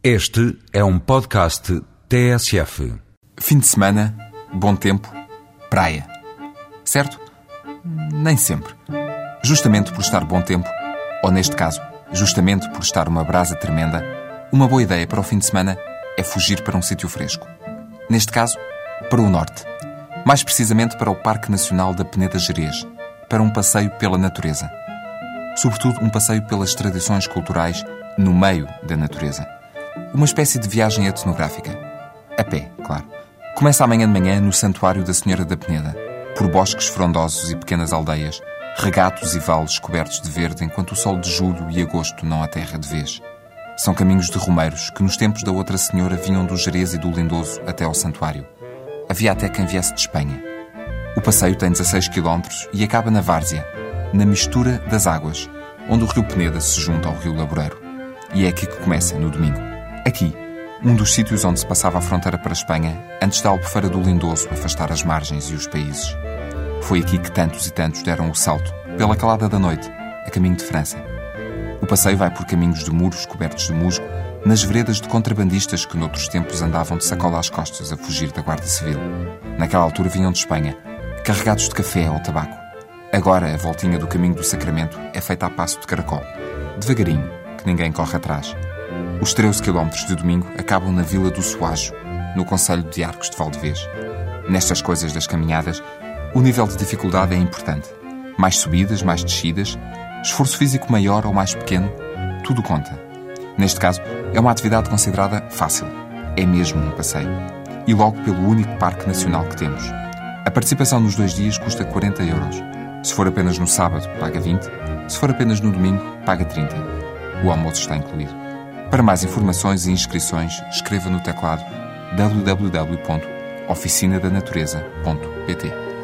Este é um podcast TSF. Fim de semana, bom tempo, praia. Certo? Nem sempre. Justamente por estar bom tempo, ou neste caso, justamente por estar uma brasa tremenda, uma boa ideia para o fim de semana é fugir para um sítio fresco. Neste caso, para o norte. Mais precisamente para o Parque Nacional da Peneda Gerês, para um passeio pela natureza. Sobretudo um passeio pelas tradições culturais no meio da natureza. Uma espécie de viagem etnográfica. A pé, claro. Começa amanhã de manhã no Santuário da Senhora da Peneda, por bosques frondosos e pequenas aldeias, regatos e vales cobertos de verde enquanto o sol de julho e agosto não a terra de vez. São caminhos de romeiros que nos tempos da outra senhora vinham do Jerez e do Lindoso até ao santuário. Havia até quem viesse de Espanha. O passeio tem 16 km e acaba na Várzea, na mistura das águas, onde o rio Peneda se junta ao rio Laboreiro. E é aqui que começa, no domingo. Aqui, um dos sítios onde se passava a fronteira para a Espanha, antes da albufeira do Lindoso afastar as margens e os países. Foi aqui que tantos e tantos deram o salto, pela calada da noite, a caminho de França. O passeio vai por caminhos de muros cobertos de musgo, nas veredas de contrabandistas que noutros tempos andavam de sacola às costas a fugir da Guarda Civil. Naquela altura vinham de Espanha, carregados de café ou tabaco. Agora a voltinha do caminho do Sacramento é feita a passo de caracol, devagarinho, que ninguém corre atrás. Os 13 quilómetros de domingo acabam na Vila do Soajo, no Conselho de Arcos de Valdevez. Nestas coisas das caminhadas, o nível de dificuldade é importante. Mais subidas, mais descidas, esforço físico maior ou mais pequeno, tudo conta. Neste caso, é uma atividade considerada fácil. É mesmo um passeio. E logo pelo único parque nacional que temos. A participação nos dois dias custa 40 euros. Se for apenas no sábado, paga 20. Se for apenas no domingo, paga 30. O almoço está incluído. Para mais informações e inscrições, escreva no teclado www.oficinadanatureza.pt.